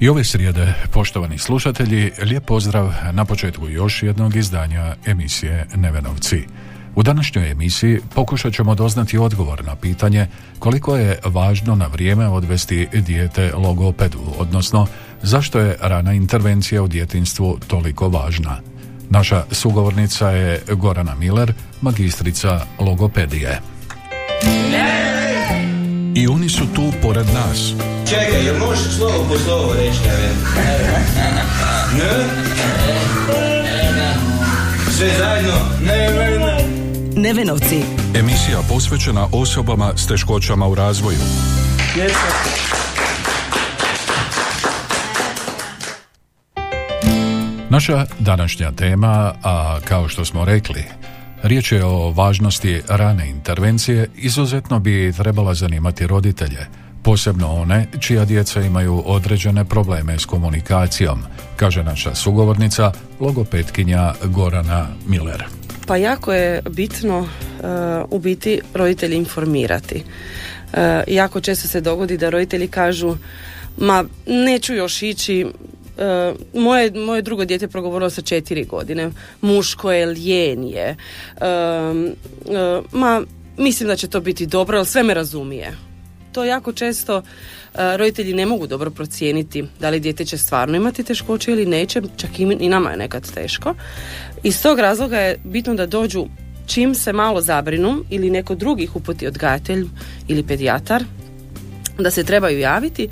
I ove srijede, poštovani slušatelji, lijep pozdrav na početku još jednog izdanja emisije Nevenovci. U današnjoj emisiji pokušat ćemo doznati odgovor na pitanje koliko je važno na vrijeme odvesti dijete logopedu, odnosno zašto je rana intervencija u djetinstvu toliko važna. Naša sugovornica je Gorana Miller, magistrica logopedije. I oni su tu pored nas. Čekaj, jel možeš slovo po slovo reći, Ne? Sve zajedno? Ne, ne, ne. Nevenovci. Emisija posvećena osobama s teškoćama u razvoju. Naša današnja tema, a kao što smo rekli, riječ je o važnosti rane intervencije, izuzetno bi trebala zanimati roditelje, posebno one čija djeca imaju određene probleme s komunikacijom, kaže naša sugovornica, logopetkinja Gorana Miller. Pa jako je bitno uh, u biti roditelji informirati. Uh, jako često se dogodi da roditelji kažu ma neću još ići, uh, moje, moje drugo dijete progovorilo sa četiri godine, muško je, lijen je, um, ma mislim da će to biti dobro, ali sve me razumije. To jako često roditelji ne mogu dobro procijeniti da li dijete će stvarno imati teškoće ili neće, čak i nama je nekad teško. Iz tog razloga je bitno da dođu čim se malo zabrinu ili neko drugi uputi odgajatelj ili pedijatar da se trebaju javiti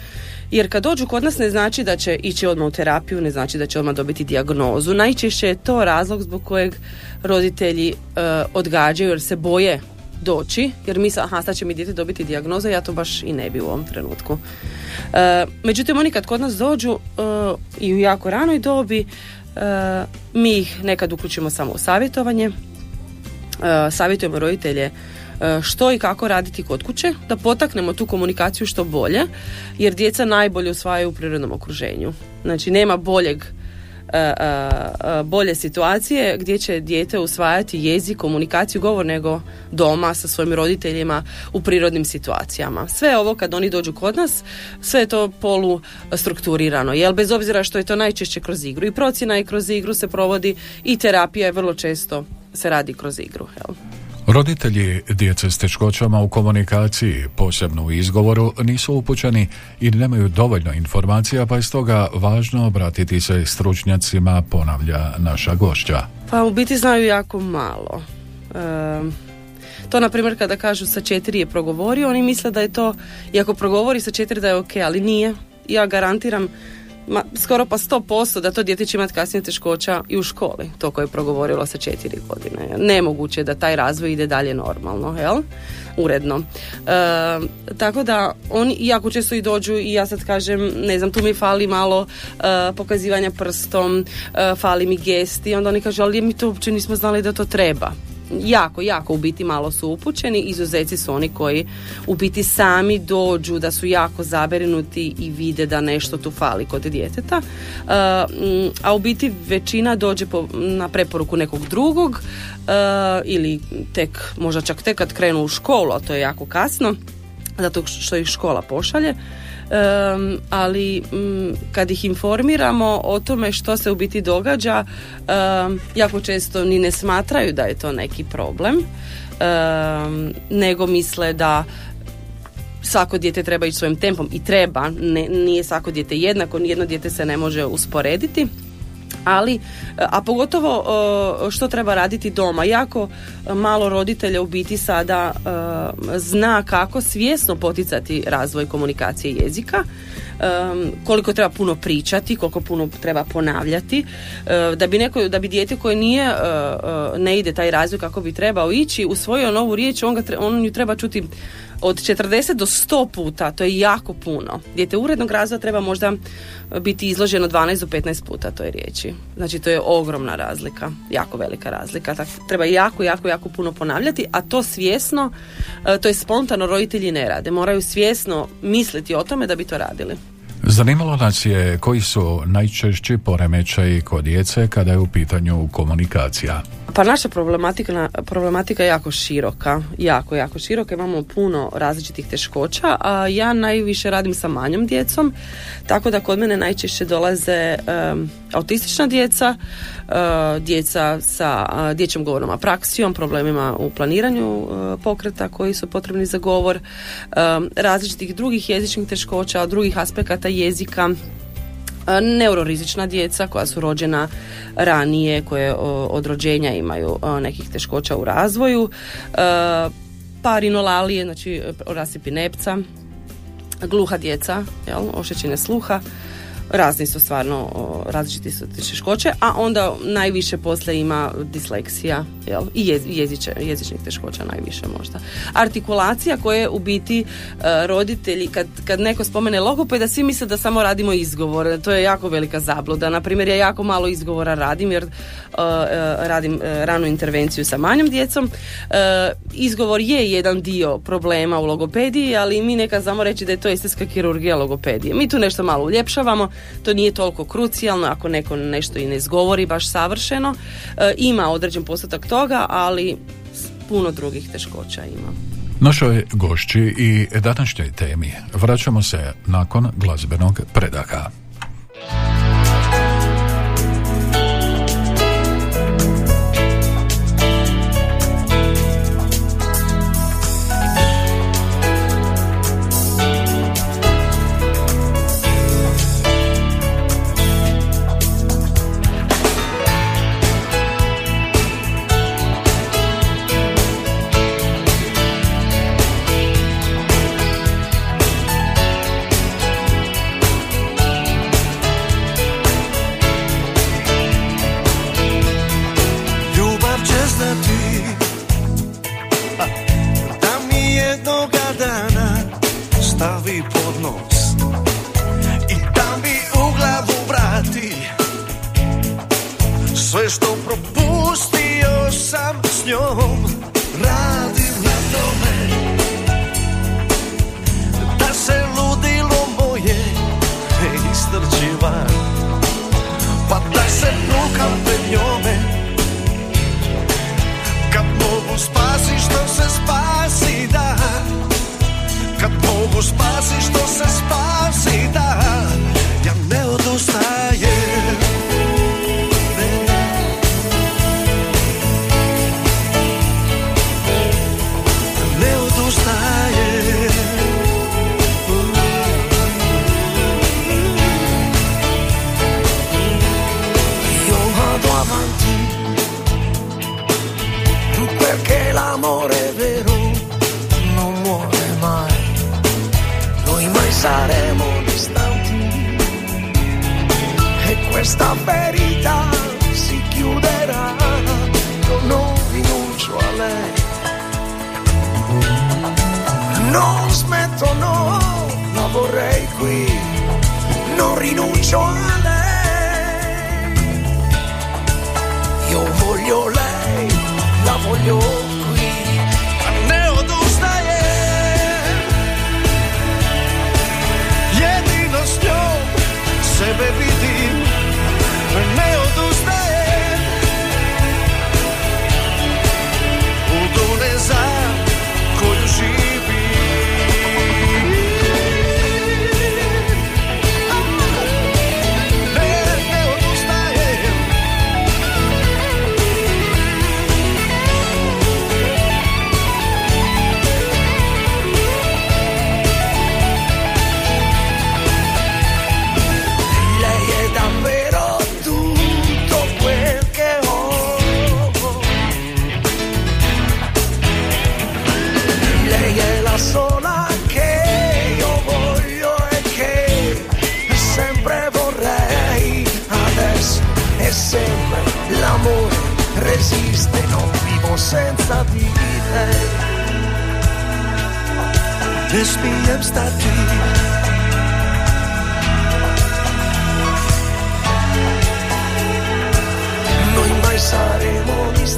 jer kad dođu kod nas ne znači da će ići odmah u terapiju, ne znači da će odmah dobiti dijagnozu. Najčešće je to razlog zbog kojeg roditelji uh, odgađaju jer se boje doći, jer misle, aha, sad će mi dijete dobiti dijagnozu, ja to baš i ne bi u ovom trenutku. E, međutim, oni kad kod nas dođu e, i u jako ranoj dobi, e, mi ih nekad uključimo samo u savjetovanje, savjetujemo roditelje što i kako raditi kod kuće, da potaknemo tu komunikaciju što bolje, jer djeca najbolje usvajaju u prirodnom okruženju. Znači, nema boljeg E, e, bolje situacije gdje će dijete usvajati jezik, komunikaciju, govor nego doma sa svojim roditeljima u prirodnim situacijama. Sve ovo kad oni dođu kod nas, sve je to polu strukturirano, jel bez obzira što je to najčešće kroz igru i procjena i kroz igru se provodi i terapija je vrlo često se radi kroz igru. Jel? Roditelji djece s teškoćama u komunikaciji, posebno u izgovoru, nisu upućeni i nemaju dovoljno informacija, pa je stoga važno obratiti se stručnjacima, ponavlja naša gošća. Pa u biti znaju jako malo. to, na primjer, kada kažu sa četiri je progovorio, oni misle da je to, iako progovori sa četiri da je ok, ali nije. Ja garantiram ma, skoro pa sto posto da to dijete će imati kasnije teškoća i u školi, to koje je progovorilo sa četiri godine. Nemoguće da taj razvoj ide dalje normalno, jel? uredno. E, tako da oni jako često i dođu i ja sad kažem, ne znam, tu mi fali malo e, pokazivanja prstom, e, fali mi gesti, onda oni kažu, ali mi to uopće nismo znali da to treba jako, jako u biti malo su upućeni. Izuzeci su oni koji u biti sami dođu da su jako zabrinuti i vide da nešto tu fali kod djeteta. Uh, a u biti većina dođe po, na preporuku nekog drugog uh, ili tek, možda čak tek kad krenu u školu, a to je jako kasno, zato što ih škola pošalje um, ali um, kad ih informiramo o tome što se u biti događa um, jako često ni ne smatraju da je to neki problem nego misle da svako dijete treba ići svojim tempom i treba, ne, nije svako dijete jednako, nijedno dijete se ne može usporediti ali a pogotovo e, što treba raditi doma. Jako malo roditelja u biti sada e, zna kako svjesno poticati razvoj komunikacije jezika koliko treba puno pričati, koliko puno treba ponavljati, e, da bi neko, da bi dijete koje nije ne ide taj razvoj kako bi trebao ići, usvojio novu riječ, on, ga, on ju treba čuti od 40 do 100 puta, to je jako puno. Dijete urednog razvoja treba možda biti izloženo 12 do 15 puta toj riječi. Znači to je ogromna razlika, jako velika razlika. Tako, treba jako, jako, jako puno ponavljati, a to svjesno, e, to je spontano roditelji ne rade. Moraju svjesno misliti o tome da bi to radili. Zanimalo nas je koji su najčešći poremećaji kod djece kada je u pitanju komunikacija. Pa naša problematika, problematika je jako široka, jako, jako široka. Imamo puno različitih teškoća, a ja najviše radim sa manjom djecom, tako da kod mene najčešće dolaze autistična djeca, djeca sa dječjom govornom apraksijom, problemima u planiranju pokreta koji su potrebni za govor, različitih drugih jezičnih teškoća, drugih aspekata jezika, neurorizična djeca koja su rođena ranije, koje od rođenja imaju nekih teškoća u razvoju, parinolalije, znači rasipi nepca, gluha djeca, jel, ošećenje sluha, razni su stvarno različiti su teškoće, a onda najviše poslije ima disleksija jel? i jeziče, jezičnih teškoća najviše možda. Artikulacija koje u biti e, roditelji, kad, kad neko spomene logopeda, svi misle da samo radimo izgovor, to je jako velika zabluda. Na primjer, ja jako malo izgovora radim jer e, e, radim ranu intervenciju sa manjom djecom. Izgovor je jedan dio problema u logopediji, ali mi nekad znamo reći da je to estetska kirurgija logopedije. Mi tu nešto malo uljepšavamo, to nije toliko krucijalno ako neko nešto i ne izgovori baš savršeno. E, ima određen postotak toga, ali puno drugih teškoća ima. Našoj gošći i današnjoj temi vraćamo se nakon glazbenog predaha.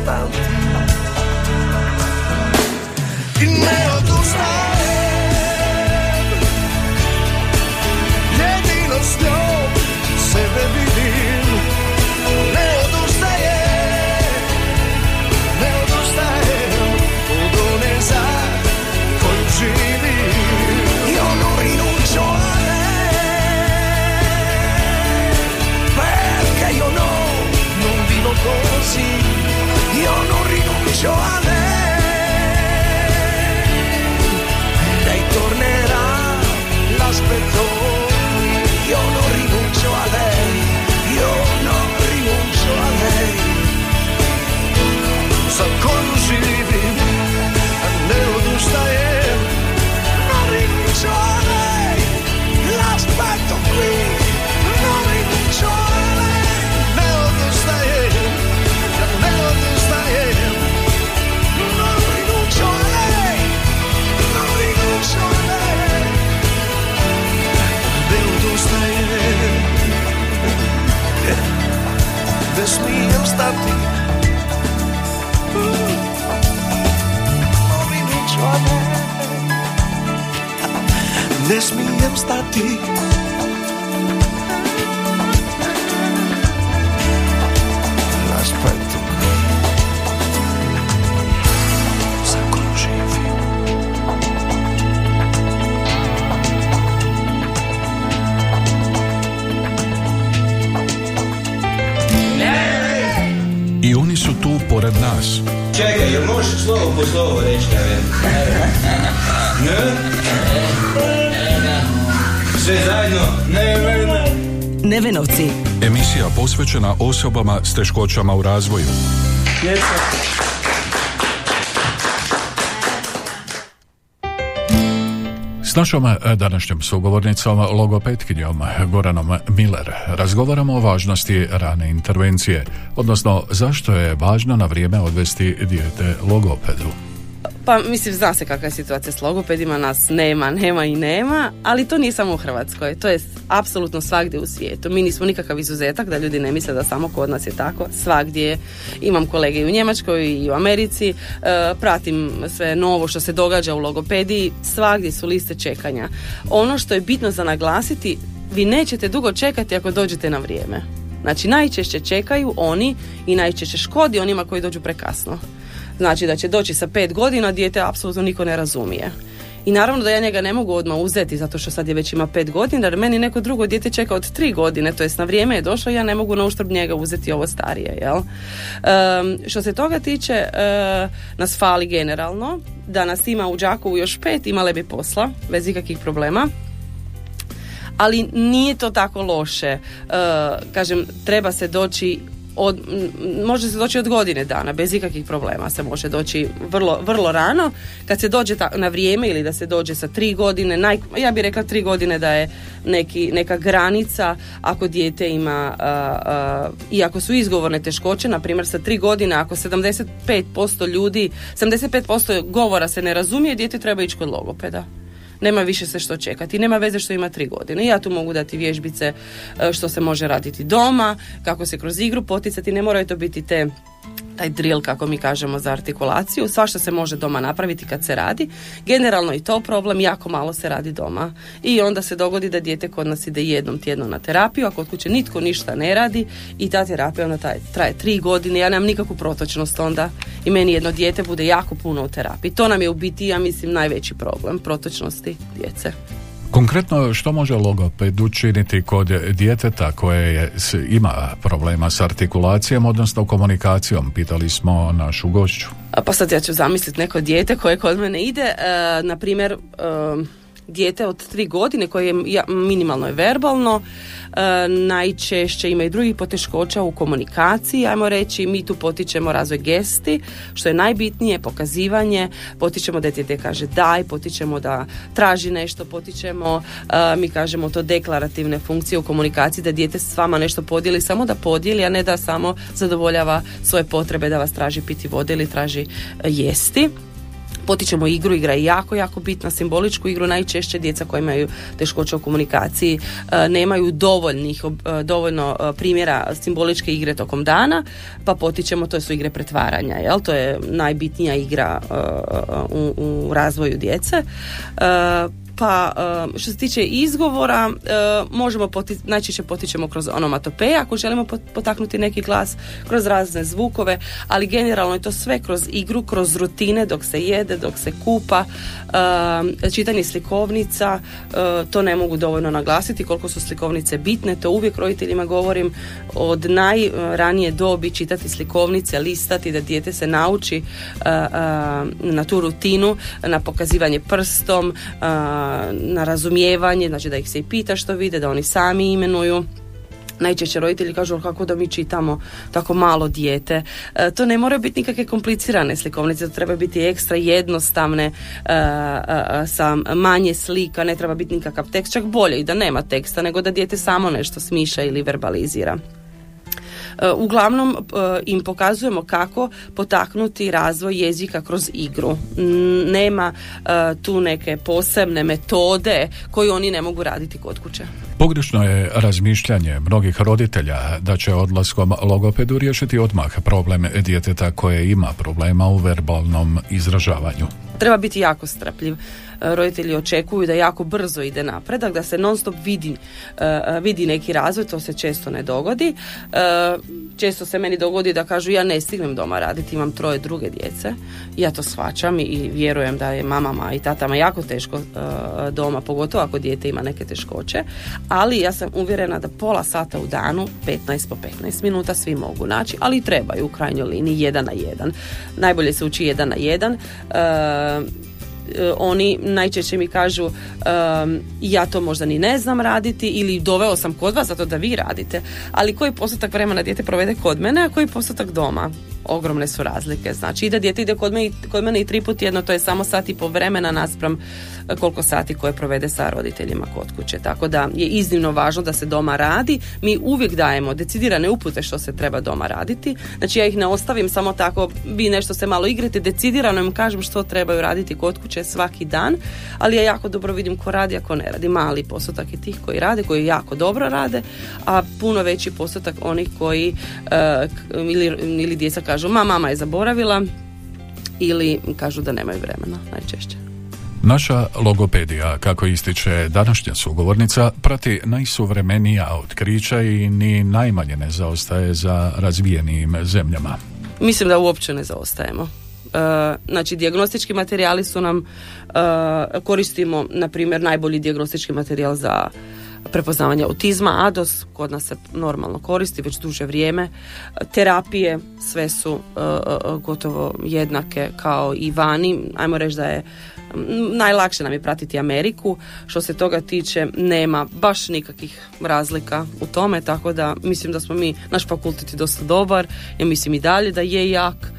about. A lei. Tornerà, l'aspetto Io non rinuncio a lei. Io non rinuncio a lei. Sa koju živim Ne odustajem Non rinuncio a lei. L'aspetto qui Ne smijem stati L'aspetto I oni su tu pored nas. Čekaj, jel možeš slovo po slovo reći, Neven? Ne? Nevenovci. Emisija posvećena osobama s teškoćama u razvoju. S našom e, današnjom sugovornicom, logopetkinjom Goranom Miller, razgovaramo o važnosti rane intervencije, odnosno zašto je važno na vrijeme odvesti dijete logopedu. Pa mislim, zna se kakva je situacija s logopedima, nas nema, nema i nema, ali to nije samo u Hrvatskoj, to je apsolutno svagdje u svijetu. Mi nismo nikakav izuzetak, da ljudi ne misle da samo kod nas je tako, svagdje je. Imam kolege i u Njemačkoj i u Americi, e, pratim sve novo što se događa u logopediji, svagdje su liste čekanja. Ono što je bitno za naglasiti, vi nećete dugo čekati ako dođete na vrijeme. Znači najčešće čekaju oni i najčešće škodi onima koji dođu prekasno. Znači da će doći sa pet godina, dijete apsolutno niko ne razumije. I naravno da ja njega ne mogu odmah uzeti zato što sad je već ima pet godina, jer meni neko drugo dijete čeka od tri godine, to jest na vrijeme je došlo, ja ne mogu na uštrb njega uzeti ovo starije, jel? Ehm, što se toga tiče, eh, nas fali generalno, da nas ima u Đakovu još pet, imale bi posla, bez ikakvih problema ali nije to tako loše. E, kažem, treba se doći od, može se doći od godine dana, bez ikakvih problema se može doći vrlo, vrlo rano. Kad se dođe ta- na vrijeme ili da se dođe sa tri godine, naj, ja bih rekla tri godine da je neki, neka granica ako dijete ima, a, a, i ako su izgovorne teškoće, na primjer sa tri godine, ako 75% ljudi, 75% govora se ne razumije, dijete treba ići kod logopeda nema više se što čekati. Nema veze što ima tri godine. Ja tu mogu dati vježbice e, što se može raditi doma, kako se kroz igru poticati. Ne moraju to biti te taj drill kako mi kažemo za artikulaciju, svašta se može doma napraviti kad se radi. Generalno i to problem, jako malo se radi doma. I onda se dogodi da dijete kod nas ide jednom tjedno na terapiju, a kod kuće nitko ništa ne radi i ta terapija onda traje, traje tri godine, ja nemam nikakvu protočnost onda i meni jedno dijete bude jako puno u terapiji. To nam je u biti, ja mislim, najveći problem protočnosti djece. Konkretno, što može logoped učiniti kod djeteta koje je, ima problema s artikulacijom, odnosno komunikacijom? Pitali smo našu gošću. Pa sad ja ću zamisliti neko dijete koje kod mene ide, e, na primjer, e, dijete od tri godine koje je minimalno je verbalno, e, najčešće ima i drugih poteškoća u komunikaciji, ajmo reći, mi tu potičemo razvoj gesti, što je najbitnije, pokazivanje, potičemo da dijete kaže daj, potičemo da traži nešto, potičemo, e, mi kažemo to deklarativne funkcije u komunikaciji, da dijete s vama nešto podijeli, samo da podijeli, a ne da samo zadovoljava svoje potrebe da vas traži piti vode ili traži e, jesti. Potičemo igru, igra je jako, jako bitna, simboličku igru. Najčešće djeca koja imaju teškoće u komunikaciji e, nemaju dovoljnih, e, dovoljno e, primjera simboličke igre tokom dana, pa potičemo, to su igre pretvaranja, jel? To je najbitnija igra u, u razvoju djece. Pa e, što se tiče izgovora, e, možemo poti- najčešće potičemo kroz onomatopeje, ako želimo pot- potaknuti neki glas, kroz razne zvukove, ali generalno je to sve kroz igru, kroz rutine dok se jede, dok se kupa, e, čitanje slikovnica, to ne mogu dovoljno naglasiti koliko su slikovnice bitne, to uvijek roditeljima govorim od najranije dobi čitati slikovnice, listati, da dijete se nauči na tu rutinu, na pokazivanje prstom, na razumijevanje, znači da ih se i pita što vide, da oni sami imenuju. Najčešće roditelji kažu "Ali kako da mi čitamo tako malo dijete. E, to ne moraju biti nikakve komplicirane slikovnice, to treba biti ekstra jednostavne, e, e, e, sa manje slika, ne treba biti nikakav tekst, čak bolje i da nema teksta, nego da dijete samo nešto smiša ili verbalizira. E, Uglavnom e, im pokazujemo kako potaknuti razvoj jezika kroz igru. Nema e, tu neke posebne metode koju oni ne mogu raditi kod kuće. Pogrešno je razmišljanje mnogih roditelja da će odlaskom logopedu riješiti odmah problem djeteta koje ima problema u verbalnom izražavanju. Treba biti jako strpljiv. Roditelji očekuju da jako brzo ide napredak, da se non stop vidi, e, vidi neki razvoj, to se često ne dogodi. E, Često se meni dogodi da kažu ja ne stignem doma raditi, imam troje druge djece. Ja to shvaćam i- vjerujem da je mamama i tatama jako teško e, doma, pogotovo ako dijete ima neke teškoće. Ali ja sam uvjerena da pola sata u danu, 15 po 15 minuta svi mogu naći, ali trebaju u krajnjoj liniji jedan na jedan. Najbolje se uči jedan na jedan. Oni najčešće mi kažu um, ja to možda ni ne znam raditi ili doveo sam kod vas zato da vi radite, ali koji postotak vremena dijete provede kod mene, a koji postotak doma? Ogromne su razlike. Znači, ide dijete ide kod i- kod mene i tri put jedno, to je samo sat i po vremena naspram e, koliko sati koje provede sa roditeljima kod kuće. Tako da je iznimno važno da se doma radi. Mi uvijek dajemo decidirane upute što se treba doma raditi. Znači, ja ih ne ostavim samo tako, vi nešto se malo igrate, decidirano im kažem što trebaju raditi kod kuće svaki dan, ali ja jako dobro vidim ko radi, a ko ne radi. Mali postotak je tih koji rade, koji jako dobro rade, a puno veći postotak onih koji k- ili, ili djeca ma mama je zaboravila, ili kažu da nemaju vremena najčešće. Naša logopedija, kako ističe današnja sugovornica, prati najsuvremenija otkrića i ni najmanje ne zaostaje za razvijenim zemljama. Mislim da uopće ne zaostajemo. E, znači, dijagnostički materijali su nam, e, koristimo, na primjer, najbolji dijagnostički materijal za prepoznavanje autizma, ADOS, kod nas se normalno koristi već duže vrijeme. Terapije, sve su e, gotovo jednake kao i vani. Ajmo reći da je najlakše nam je pratiti Ameriku. Što se toga tiče, nema baš nikakvih razlika u tome, tako da mislim da smo mi, naš fakultet je dosta dobar, ja mislim i dalje da je jak.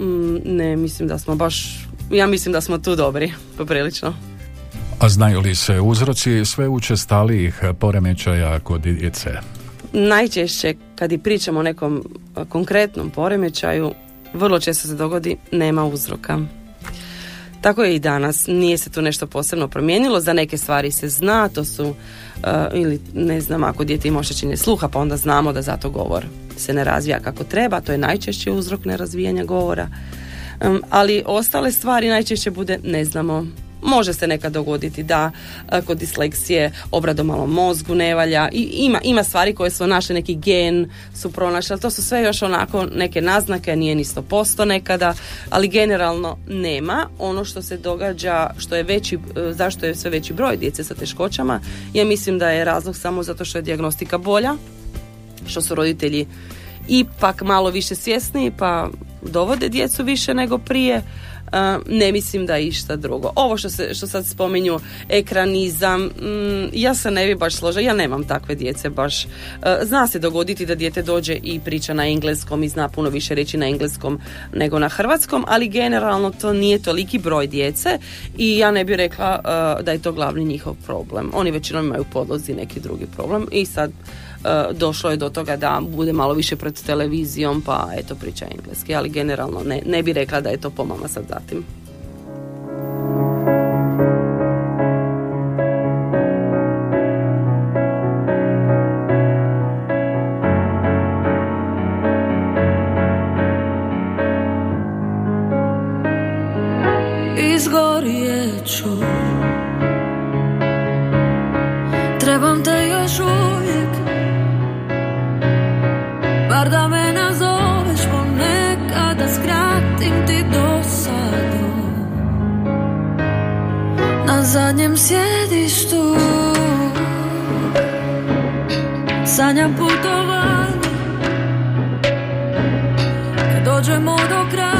Mm, Ne, mislim da smo baš, ja mislim da smo tu dobri, poprilično. A znaju li se uzroci sve učestalijih poremećaja kod djece? Najčešće kad i pričamo o nekom konkretnom poremećaju, vrlo često se dogodi nema uzroka. Tako je i danas, nije se tu nešto posebno promijenilo, za neke stvari se zna, to su a, ili ne znam ako dijete ima oštećenje sluha pa onda znamo da zato govor se ne razvija kako treba, to je najčešći uzrok nerazvijanja govora. Um, ali ostale stvari najčešće bude ne znamo. Može se nekad dogoditi da a, kod disleksije obrado malo mozgu ne valja i ima, ima stvari koje su našli neki gen su pronašli, ali to su sve još onako neke naznake, nije ni 100% nekada, ali generalno nema. Ono što se događa, što je veći, e, zašto je sve veći broj djece sa teškoćama, ja mislim da je razlog samo zato što je dijagnostika bolja, što su roditelji ipak malo više svjesni pa dovode djecu više nego prije. E, ne mislim da je išta drugo. Ovo što, se, što sad spominju, ekranizam, mm, ja se ne bi baš složila, ja nemam takve djece baš. E, zna se dogoditi da dijete dođe i priča na engleskom i zna puno više reći na engleskom nego na hrvatskom, ali generalno to nije toliki broj djece i ja ne bih rekla e, da je to glavni njihov problem. Oni većinom imaju podlozi neki drugi problem i sad došlo je do toga da bude malo više pred televizijom pa eto priča engleski, ali generalno ne, ne bi rekla da je to pomama sad zatim. Zadnjem sjedištu Sanjam putovanje. Kad dođemo do kraja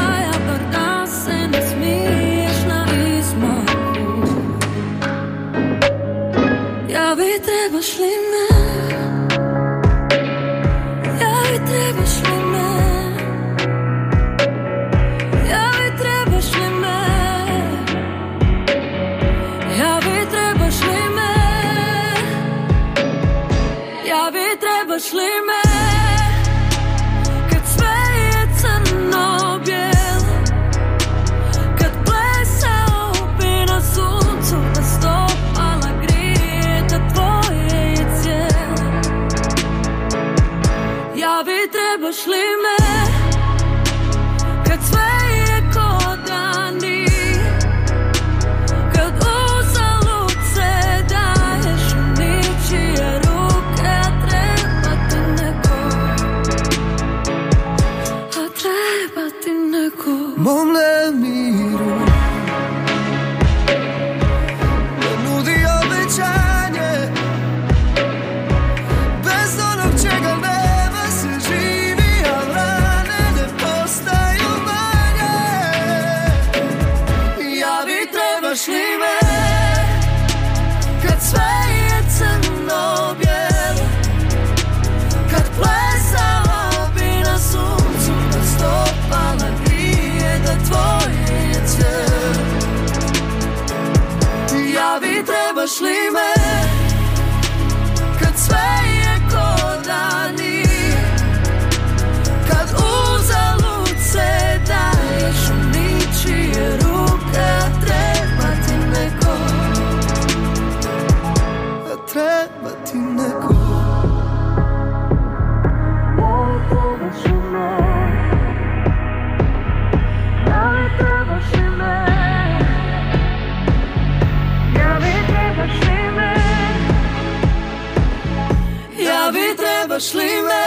bi trebaš li me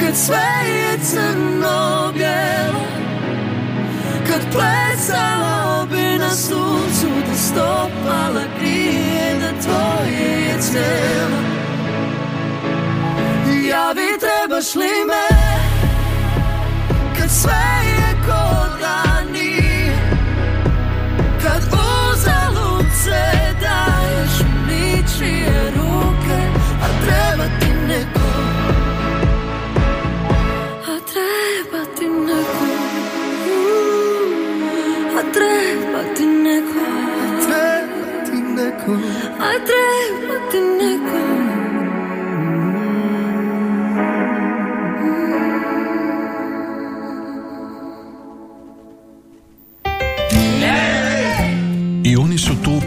Kad sve je crno bijelo Kad plesala bi na suncu Da stopala grije Da tvoje je cijelo Ja bi trebaš li me Kad sve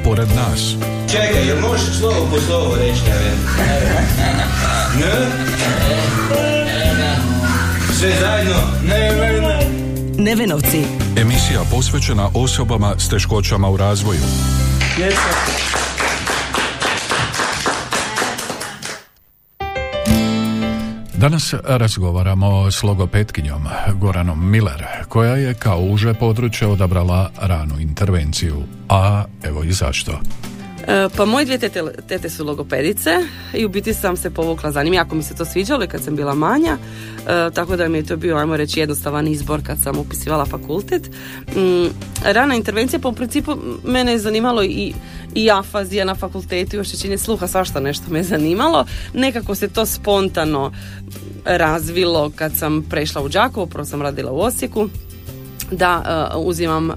pored nas. Čekaj, jel možeš slovo po slovo reći, ne vem? Ne? Sve zajedno? Ne, ne, ne. Nevenovci. Emisija posvećena osobama s teškoćama u razvoju. Danas razgovaramo s logopetkinjom Goranom Miller, koja je kao uže područje odabrala ranu intervenciju. A evo i zašto. E, Pa moje dvije tete, tete su logopedice i u biti sam se povukla za njim. Jako mi se to sviđalo kad sam bila manja, e, tako da mi je to bio, ajmo reći, jednostavan izbor kad sam upisivala fakultet. Mm, rana intervencija, pa u principu mene je zanimalo i, i afazija na fakultetu, i oštećenje sluha, svašta nešto me je zanimalo. Nekako se to spontano razvilo kad sam prešla u Đakovo, prvo sam radila u Osijeku, da uh, uzimam uh,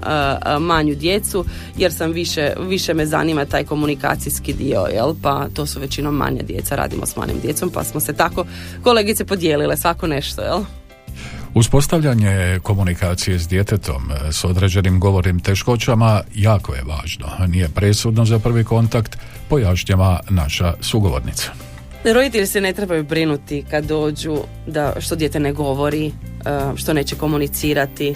manju djecu jer sam više, više me zanima taj komunikacijski dio, jel? pa to su većinom manja djeca, radimo s manjim djecom pa smo se tako kolegice podijelile svako nešto, jel? Uspostavljanje komunikacije s djetetom s određenim govornim teškoćama jako je važno. Nije presudno za prvi kontakt, pojašnjava naša sugovornica. Roditelji se ne trebaju brinuti kad dođu da što dijete ne govori, što neće komunicirati.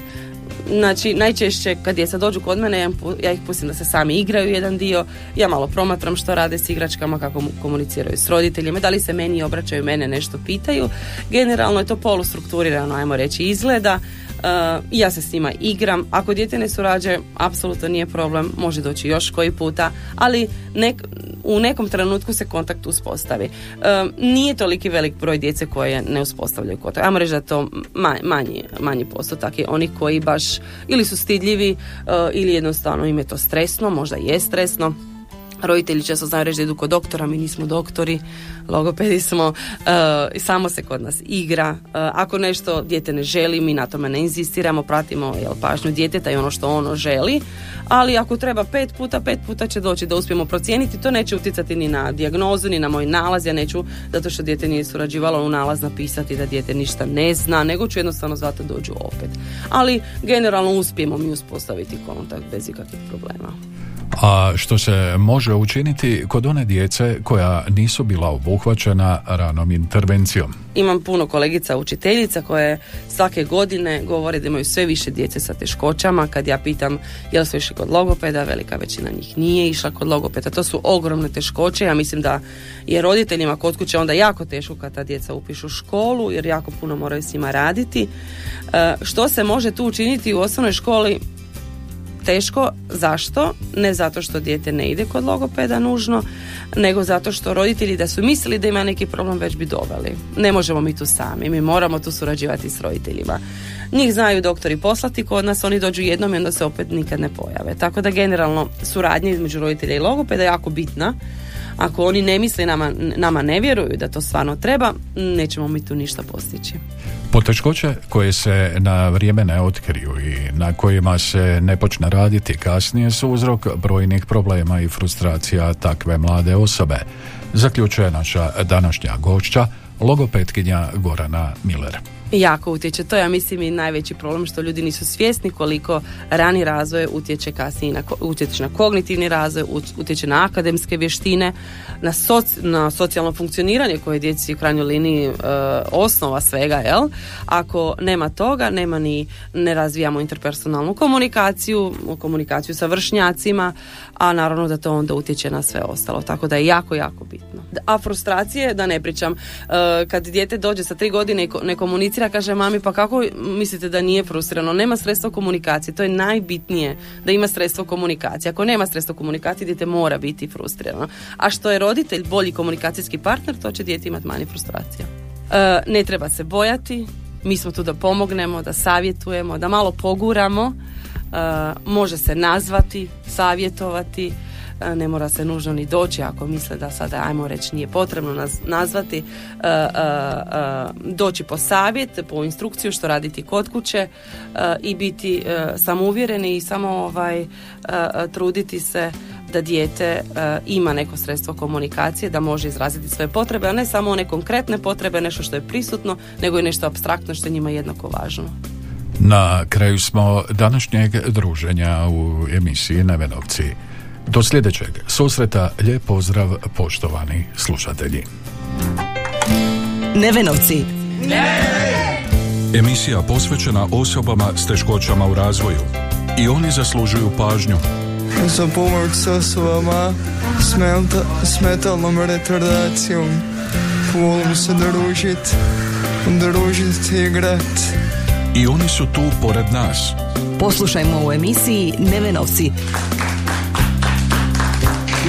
Znači, najčešće kad djeca dođu kod mene, ja ih pustim da se sami igraju jedan dio, ja malo promatram što rade s igračkama, kako mu- komuniciraju s roditeljima, da li se meni obraćaju, mene nešto pitaju. Generalno je to polustrukturirano, ajmo reći, izgleda. Uh, ja se s njima igram. Ako dijete ne surađuje, apsolutno nije problem, može doći još koji puta, ali nek, u nekom trenutku se kontakt uspostavi. Um, nije toliki velik broj djece koje ne uspostavljaju kontakt. Ajmo reći da to ma- manji, manji postotak je oni koji baš ili su stidljivi uh, ili jednostavno im je to stresno, možda je stresno. Roditelji često znaju reći da idu kod doktora, mi nismo doktori, logopedi smo, uh, samo se kod nas igra. Uh, ako nešto dijete ne želi, mi na tome ne inzistiramo, pratimo jel, pažnju djeteta i ono što ono želi, ali ako treba pet puta, pet puta će doći da uspijemo procijeniti, to neće utjecati ni na dijagnozu, ni na moj nalaz, ja neću, zato što dijete nije surađivalo u nalaz napisati da dijete ništa ne zna, nego ću jednostavno zato dođu opet. Ali generalno uspijemo mi uspostaviti kontakt bez ikakvih problema. A što se može učiniti kod one djece koja nisu bila obuhvaćena ranom intervencijom? imam puno kolegica učiteljica koje svake godine govore da imaju sve više djece sa teškoćama. Kad ja pitam jel su išli kod logopeda, velika većina njih nije išla kod logopeda. To su ogromne teškoće. Ja mislim da je roditeljima kod kuće onda jako teško kad ta djeca upišu školu jer jako puno moraju s njima raditi. E, što se može tu učiniti u osnovnoj školi? Teško. Zašto? Ne zato što dijete ne ide kod logopeda nužno, nego zato što roditelji da su mislili da ima neki problem već bi doveli. Ne možemo mi tu sami, mi moramo tu surađivati s roditeljima. Njih znaju doktori poslati kod nas, oni dođu jednom i onda se opet nikad ne pojave. Tako da generalno suradnja između roditelja i logopeda je jako bitna. Ako oni ne misle nama, nama ne vjeruju da to stvarno treba, nećemo mi tu ništa postići. Poteškoće koje se na vrijeme ne otkriju i na kojima se ne počne raditi kasnije su uzrok brojnih problema i frustracija takve mlade osobe, zaključuje naša današnja gošća, logopetkinja Gorana Miller. Jako utječe. To ja mislim, i najveći problem što ljudi nisu svjesni koliko rani razvoj utječe kasnije na, utječe na kognitivni razvoj, ut- utječe na akademske vještine, na, soci- na socijalno funkcioniranje koje je djeci u krajnjoj liniji e, osnova svega, jel? Ako nema toga, nema ni, ne razvijamo interpersonalnu komunikaciju, komunikaciju sa vršnjacima, a naravno da to onda utječe na sve ostalo. Tako da je jako, jako bitno. A frustracije, da ne pričam, e, kad dijete dođe sa tri godine i ne komunicira, kaže mami pa kako mislite da nije frustrirano? Nema sredstva komunikacije, to je najbitnije da ima sredstvo komunikacije. Ako nema sredstvo komunikacije, dijete mora biti frustrirano. A što je roditelj bolji komunikacijski partner, to će dijete imati manje frustracija. E, ne treba se bojati, mi smo tu da pomognemo, da savjetujemo, da malo poguramo, E, može se nazvati, savjetovati, ne mora se nužno ni doći ako misle da sada, ajmo reći, nije potrebno nas nazvati, e, e, e, doći po savjet, po instrukciju što raditi kod kuće i biti samouvjereni i samo ovaj, truditi se da dijete ima neko sredstvo komunikacije, da može izraziti svoje potrebe, a ne samo one konkretne potrebe, nešto što je prisutno, nego i nešto abstraktno što je njima jednako važno. Na kraju smo današnjeg druženja u emisiji Nevenovci. Do sljedećeg susreta lijep pozdrav poštovani slušatelji. Nevenovci. Emisija posvećena osobama s teškoćama u razvoju. I oni zaslužuju pažnju. Za pomoć s osobama s, menta- s metalnom retardacijom. Volim se družit, družit, igrat. I oni su tu pored nas. Poslušajmo u emisiji Nevenovci.